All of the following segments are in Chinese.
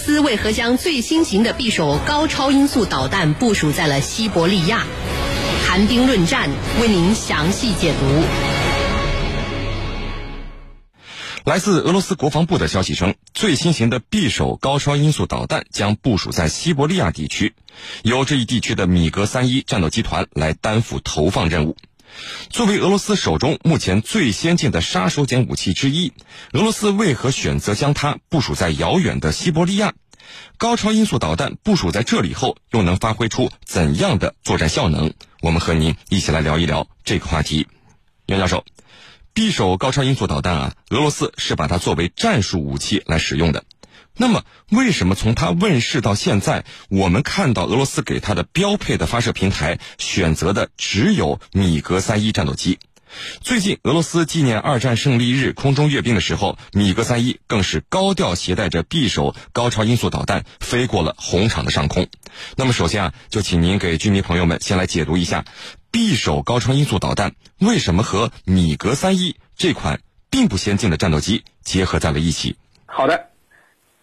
斯为何将最新型的匕首高超音速导弹部署在了西伯利亚？寒冰论战，为您详细解读。来自俄罗斯国防部的消息称，最新型的匕首高超音速导弹将部署在西伯利亚地区，由这一地区的米格三一战斗集团来担负投放任务。作为俄罗斯手中目前最先进的杀手锏武器之一，俄罗斯为何选择将它部署在遥远的西伯利亚？高超音速导弹部署在这里后，又能发挥出怎样的作战效能？我们和您一起来聊一聊这个话题。袁教授，匕首高超音速导弹啊，俄罗斯是把它作为战术武器来使用的。那么，为什么从它问世到现在，我们看到俄罗斯给它的标配的发射平台选择的只有米格三一战斗机？最近，俄罗斯纪念二战胜利日空中阅兵的时候，米格三一更是高调携带着匕首高超音速导弹飞过了红场的上空。那么，首先啊，就请您给居民朋友们先来解读一下，匕首高超音速导弹为什么和米格三一这款并不先进的战斗机结合在了一起？好的。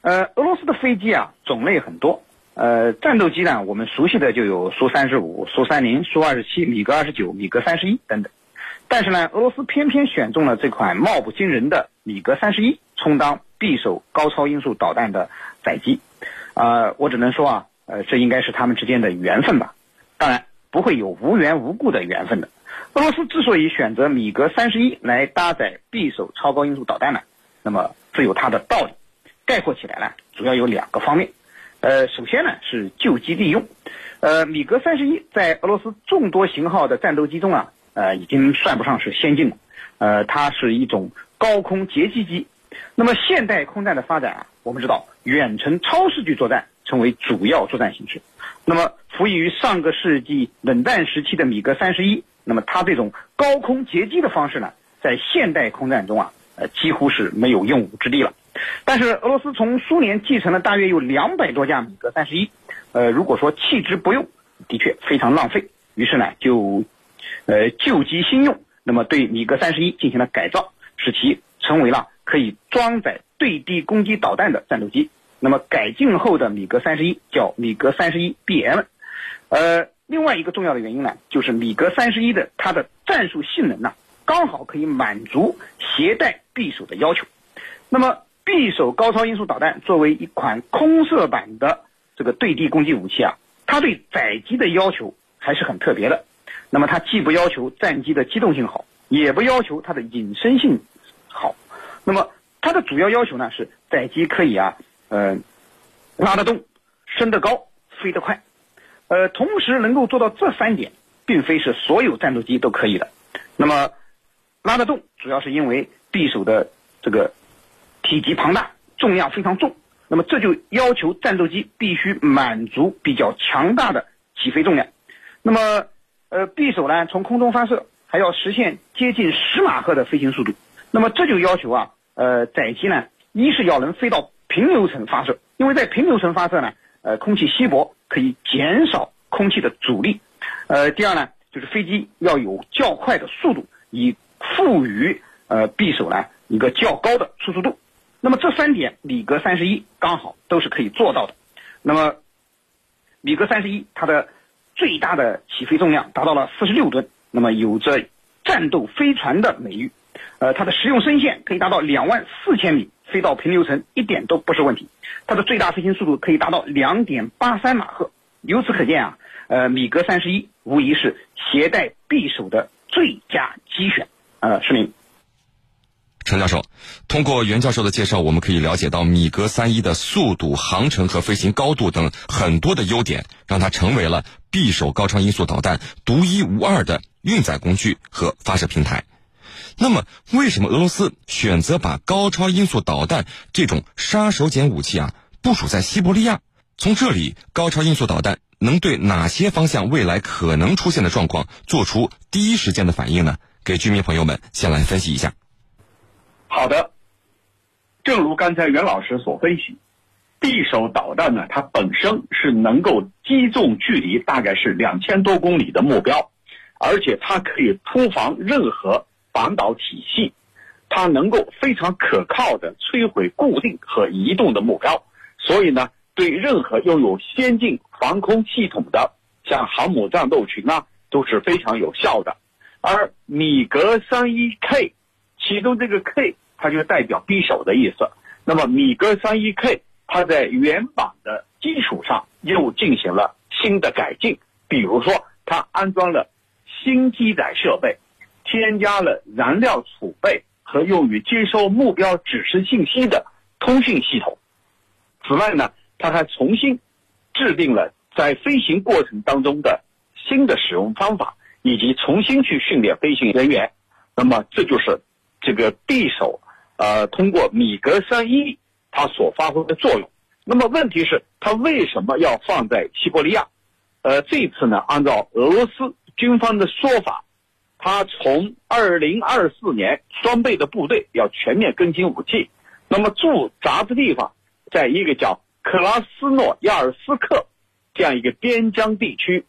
呃，俄罗斯的飞机啊种类很多，呃，战斗机呢我们熟悉的就有苏三十五、苏三零、苏二十七、米格二十九、米格三十一等等，但是呢，俄罗斯偏偏选中了这款貌不惊人的米格三十一充当匕首高超音速导弹的载机，啊，我只能说啊，呃，这应该是他们之间的缘分吧，当然不会有无缘无故的缘分的。俄罗斯之所以选择米格三十一来搭载匕首超高音速导弹呢，那么自有它的道理。概括起来呢，主要有两个方面，呃，首先呢是救机利用，呃，米格三十一在俄罗斯众多型号的战斗机中啊，呃，已经算不上是先进了，呃，它是一种高空截击机。那么现代空战的发展啊，我们知道远程超视距作战成为主要作战形式。那么服役于上个世纪冷战时期的米格三十一，那么它这种高空截击的方式呢，在现代空战中啊，呃，几乎是没有用武之地了。但是俄罗斯从苏联继承了大约有两百多架米格三十一，呃，如果说弃之不用，的确非常浪费。于是呢，就，呃，旧机新用，那么对米格三十一进行了改造，使其成为了可以装载对地攻击导弹的战斗机。那么改进后的米格三十一叫米格三十一 BM。呃，另外一个重要的原因呢，就是米格三十一的它的战术性能呢，刚好可以满足携带匕首的要求。那么匕首高超音速导弹作为一款空射版的这个对地攻击武器啊，它对载机的要求还是很特别的。那么它既不要求战机的机动性好，也不要求它的隐身性好。那么它的主要要求呢是载机可以啊，呃，拉得动、升得高、飞得快。呃，同时能够做到这三点，并非是所有战斗机都可以的。那么拉得动，主要是因为匕首的这个。体积庞大，重量非常重，那么这就要求战斗机必须满足比较强大的起飞重量。那么，呃，匕首呢，从空中发射还要实现接近十马赫的飞行速度。那么这就要求啊，呃，载机呢，一是要能飞到平流层发射，因为在平流层发射呢，呃，空气稀薄，可以减少空气的阻力。呃，第二呢，就是飞机要有较快的速度，以赋予呃匕首呢一个较高的输出度。那么这三点，米格三十一刚好都是可以做到的。那么，米格三十一它的最大的起飞重量达到了四十六吨，那么有着战斗飞船的美誉。呃，它的实用升限可以达到两万四千米，飞到平流层一点都不是问题。它的最大飞行速度可以达到两点八三马赫。由此可见啊，呃，米格三十一无疑是携带匕首的最佳机选。呃，市民。陈教授，通过袁教授的介绍，我们可以了解到米格三一的速度、航程和飞行高度等很多的优点，让它成为了匕首高超音速导弹独一无二的运载工具和发射平台。那么，为什么俄罗斯选择把高超音速导弹这种杀手锏武器啊部署在西伯利亚？从这里，高超音速导弹能对哪些方向未来可能出现的状况做出第一时间的反应呢？给居民朋友们先来分析一下。好的，正如刚才袁老师所分析，匕首导弹呢，它本身是能够击中距离大概是两千多公里的目标，而且它可以突防任何反导体系，它能够非常可靠的摧毁固定和移动的目标，所以呢，对任何拥有先进防空系统的，像航母战斗群啊，都是非常有效的。而米格三一 K，其中这个 K 它就代表匕首的意思。那么米格三一 K 它在原版的基础上又进行了新的改进，比如说它安装了新机载设备，添加了燃料储备和用于接收目标指示信息的通讯系统。此外呢，它还重新制定了在飞行过程当中的新的使用方法。以及重新去训练飞行人员，那么这就是这个匕首，呃，通过米格三一它所发挥的作用。那么问题是，它为什么要放在西伯利亚？呃，这次呢，按照俄罗斯军方的说法，它从二零二四年装备的部队要全面更新武器，那么驻扎的地方在一个叫克拉斯诺亚尔斯克这样一个边疆地区，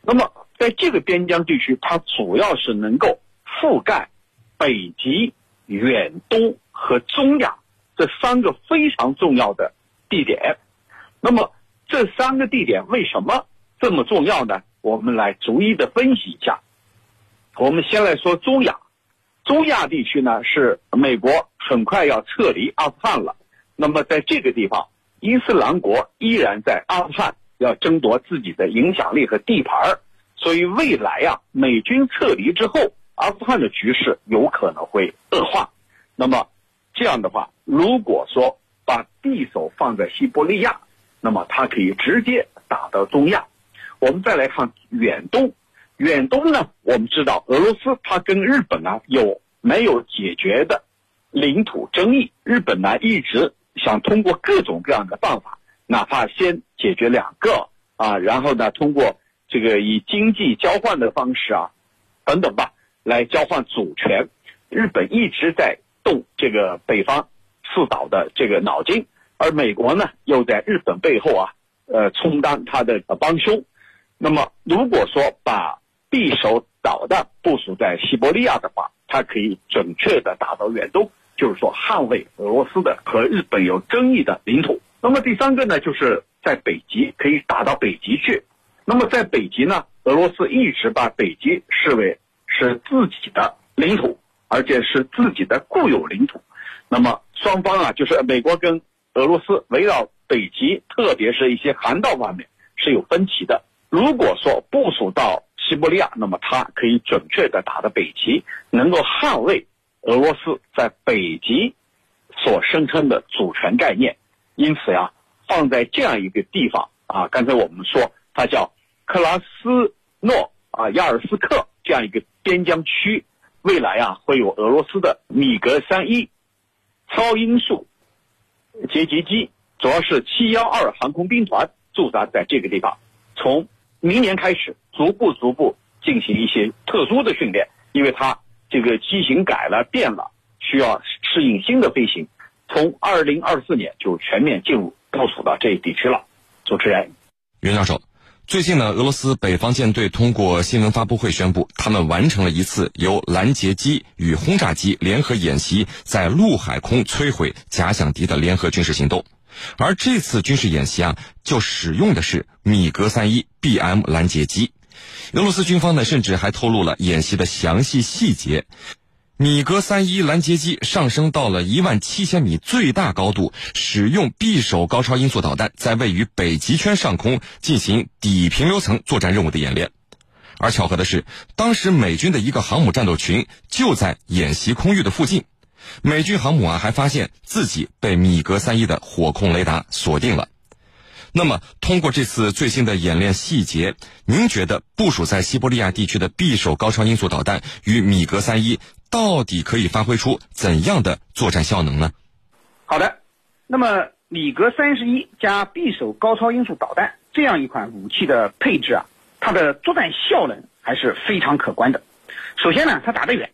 那么。在这个边疆地区，它主要是能够覆盖北极、远东和中亚这三个非常重要的地点。那么这三个地点为什么这么重要呢？我们来逐一的分析一下。我们先来说中亚，中亚地区呢是美国很快要撤离阿富汗了。那么在这个地方，伊斯兰国依然在阿富汗要争夺自己的影响力和地盘。所以未来呀，美军撤离之后，阿富汗的局势有可能会恶化。那么这样的话，如果说把匕首放在西伯利亚，那么它可以直接打到中亚。我们再来看远东，远东呢，我们知道俄罗斯它跟日本啊有没有解决的领土争议？日本呢一直想通过各种各样的办法，哪怕先解决两个啊，然后呢通过。这个以经济交换的方式啊，等等吧，来交换主权。日本一直在动这个北方四岛的这个脑筋，而美国呢又在日本背后啊，呃，充当他的帮凶。那么，如果说把匕首导弹部署在西伯利亚的话，它可以准确的打到远东，就是说捍卫俄罗斯的和日本有争议的领土。那么第三个呢，就是在北极可以打到北极去。那么在北极呢，俄罗斯一直把北极视为是自己的领土，而且是自己的固有领土。那么双方啊，就是美国跟俄罗斯围绕北极，特别是一些航道方面是有分歧的。如果说部署到西伯利亚，那么它可以准确的打到北极，能够捍卫俄罗斯在北极所声称的主权概念。因此呀，放在这样一个地方啊，刚才我们说。它叫克拉斯诺啊亚尔斯克这样一个边疆区，未来啊会有俄罗斯的米格三一超音速截击机，主要是七幺二航空兵团驻扎在这个地方。从明年开始，逐步逐步进行一些特殊的训练，因为它这个机型改了变了，需要适应新的飞行。从二零二四年就全面进入部署到这一地区了。主持人，袁教授。最近呢，俄罗斯北方舰队通过新闻发布会宣布，他们完成了一次由拦截机与轰炸机联合演习，在陆海空摧毁假想敌的联合军事行动。而这次军事演习啊，就使用的是米格三一 BM 拦截机。俄罗斯军方呢，甚至还透露了演习的详细细节。米格三一拦截机上升到了一万七千米最大高度，使用匕首高超音速导弹在位于北极圈上空进行底平流层作战任务的演练。而巧合的是，当时美军的一个航母战斗群就在演习空域的附近，美军航母啊还发现自己被米格三一的火控雷达锁定了。那么，通过这次最新的演练细节，您觉得部署在西伯利亚地区的匕首高超音速导弹与米格三一？到底可以发挥出怎样的作战效能呢？好的，那么米格三十一加匕首高超音速导弹这样一款武器的配置啊，它的作战效能还是非常可观的。首先呢，它打得远，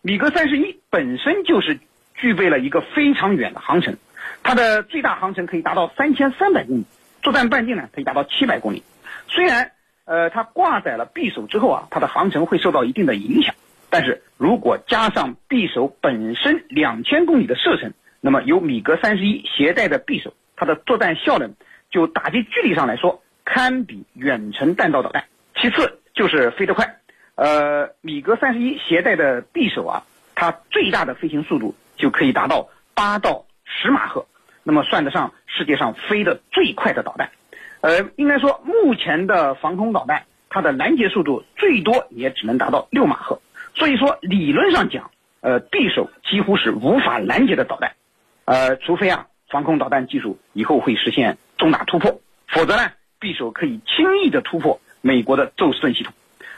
米格三十一本身就是具备了一个非常远的航程，它的最大航程可以达到三千三百公里，作战半径呢可以达到七百公里。虽然呃它挂载了匕首之后啊，它的航程会受到一定的影响。但是如果加上匕首本身两千公里的射程，那么由米格三十一携带的匕首，它的作战效能就打击距离上来说，堪比远程弹道导弹。其次就是飞得快，呃，米格三十一携带的匕首啊，它最大的飞行速度就可以达到八到十马赫，那么算得上世界上飞得最快的导弹。呃，应该说目前的防空导弹，它的拦截速度最多也只能达到六马赫。所以说理论上讲，呃，匕首几乎是无法拦截的导弹，呃，除非啊防空导弹技术以后会实现重大突破，否则呢，匕首可以轻易的突破。美国的宙斯盾系统，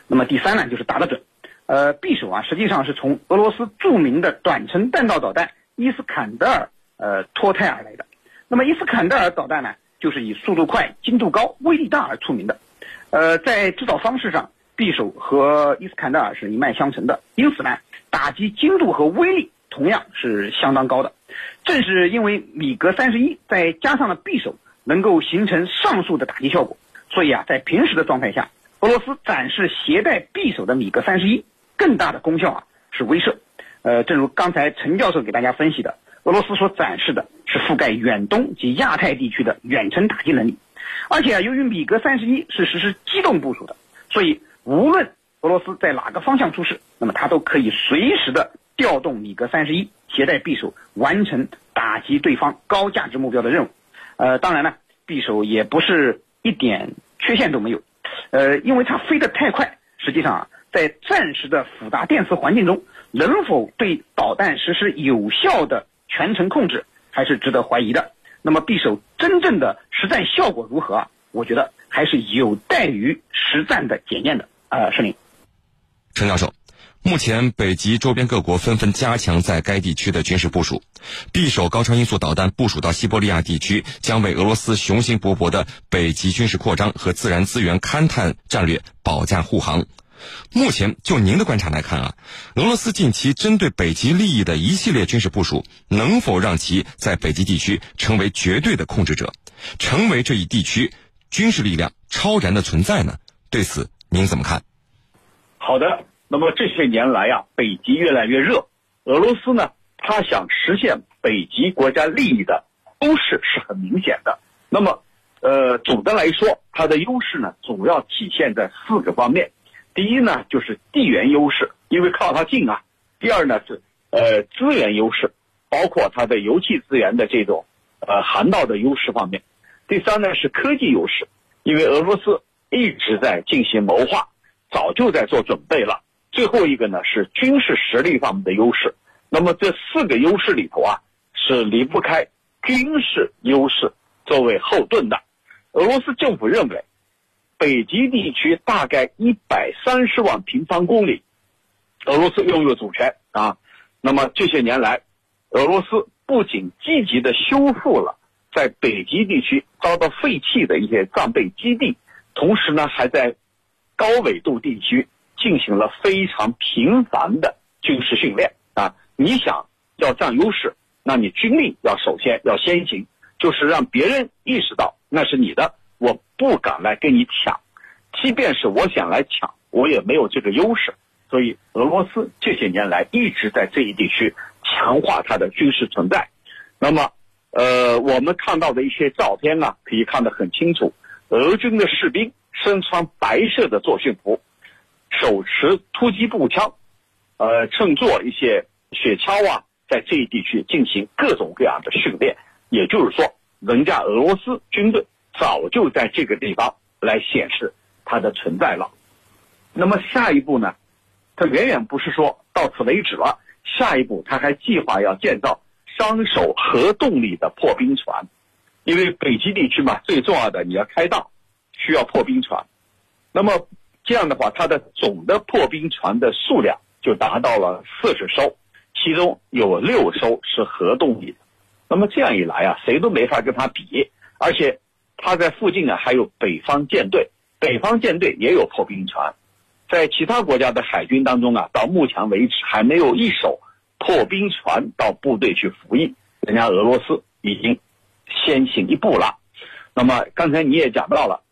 那么第三呢，就是打得准。呃，匕首啊，实际上是从俄罗斯著名的短程弹道导弹伊斯坎德尔呃脱胎而来的。那么伊斯坎德尔导弹呢，就是以速度快、精度高、威力大而出名的。呃，在制造方式上，匕首和伊斯坎德尔是一脉相承的，因此呢，打击精度和威力同样是相当高的。正是因为米格三十一再加上了匕首，能够形成上述的打击效果。所以啊，在平时的状态下，俄罗斯展示携带匕首的米格三十一，更大的功效啊是威慑。呃，正如刚才陈教授给大家分析的，俄罗斯所展示的是覆盖远东及亚太地区的远程打击能力。而且啊，由于米格三十一是实施机动部署的，所以无论俄罗斯在哪个方向出事，那么它都可以随时的调动米格三十一携带匕首，完成打击对方高价值目标的任务。呃，当然呢，匕首也不是一点。缺陷都没有，呃，因为它飞得太快，实际上啊，在暂时的复杂电磁环境中，能否对导弹实施有效的全程控制，还是值得怀疑的。那么匕首真正的实战效果如何啊？我觉得还是有待于实战的检验的。呃，石林，陈教授。目前，北极周边各国纷纷加强在该地区的军事部署。匕首高超音速导弹部署到西伯利亚地区，将为俄罗斯雄心勃勃的北极军事扩张和自然资源勘探战略保驾护航。目前，就您的观察来看啊，俄罗斯近期针对北极利益的一系列军事部署，能否让其在北极地区成为绝对的控制者，成为这一地区军事力量超然的存在呢？对此，您怎么看？好的。那么这些年来呀，北极越来越热，俄罗斯呢，他想实现北极国家利益的优势是很明显的。那么，呃，总的来说，它的优势呢，主要体现在四个方面。第一呢，就是地缘优势，因为靠它近啊；第二呢是呃资源优势，包括它的油气资源的这种呃航道的优势方面；第三呢是科技优势，因为俄罗斯一直在进行谋划，早就在做准备了。最后一个呢是军事实力方面的优势，那么这四个优势里头啊是离不开军事优势作为后盾的。俄罗斯政府认为，北极地区大概一百三十万平方公里，俄罗斯拥有主权啊。那么这些年来，俄罗斯不仅积极的修复了在北极地区遭到废弃的一些战备基地，同时呢还在高纬度地区。进行了非常频繁的军事训练啊！你想要占优势，那你军力要首先要先行，就是让别人意识到那是你的，我不敢来跟你抢，即便是我想来抢，我也没有这个优势。所以俄罗斯这些年来一直在这一地区强化它的军事存在。那么，呃，我们看到的一些照片啊，可以看得很清楚，俄军的士兵身穿白色的作训服。手持突击步枪，呃，乘坐一些雪橇啊，在这一地区进行各种各样的训练。也就是说，人家俄罗斯军队早就在这个地方来显示它的存在了。那么下一步呢？它远远不是说到此为止了。下一步，他还计划要建造双手核动力的破冰船，因为北极地区嘛，最重要的你要开道，需要破冰船。那么。这样的话，它的总的破冰船的数量就达到了四十艘，其中有六艘是核动力的。那么这样一来啊，谁都没法跟它比。而且，它在附近啊还有北方舰队，北方舰队也有破冰船。在其他国家的海军当中啊，到目前为止还没有一艘破冰船到部队去服役。人家俄罗斯已经先行一步了。那么刚才你也讲到了，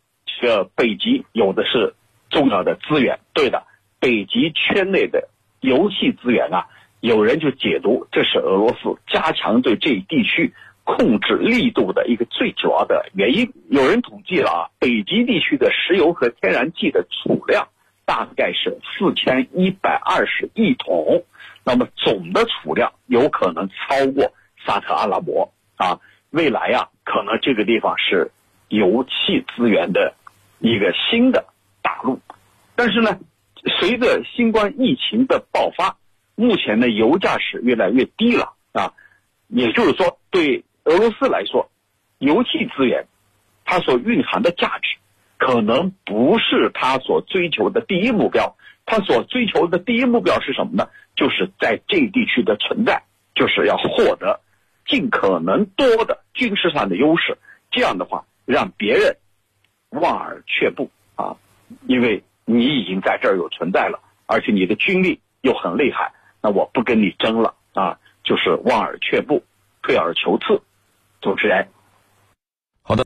这个北极有的是。重要的资源，对的，北极圈内的油气资源啊，有人就解读这是俄罗斯加强对这一地区控制力度的一个最主要的原因。有人统计了啊，北极地区的石油和天然气的储量大概是四千一百二十亿桶，那么总的储量有可能超过沙特阿拉伯啊。未来呀，可能这个地方是油气资源的一个新的大陆。但是呢，随着新冠疫情的爆发，目前的油价是越来越低了啊。也就是说，对俄罗斯来说，油气资源它所蕴含的价值，可能不是它所追求的第一目标。它所追求的第一目标是什么呢？就是在这地区的存在，就是要获得尽可能多的军事上的优势。这样的话，让别人望而却步啊，因为你已经在这儿有存在了，而且你的军力又很厉害，那我不跟你争了啊。就是望而却步，退而求次。主持人。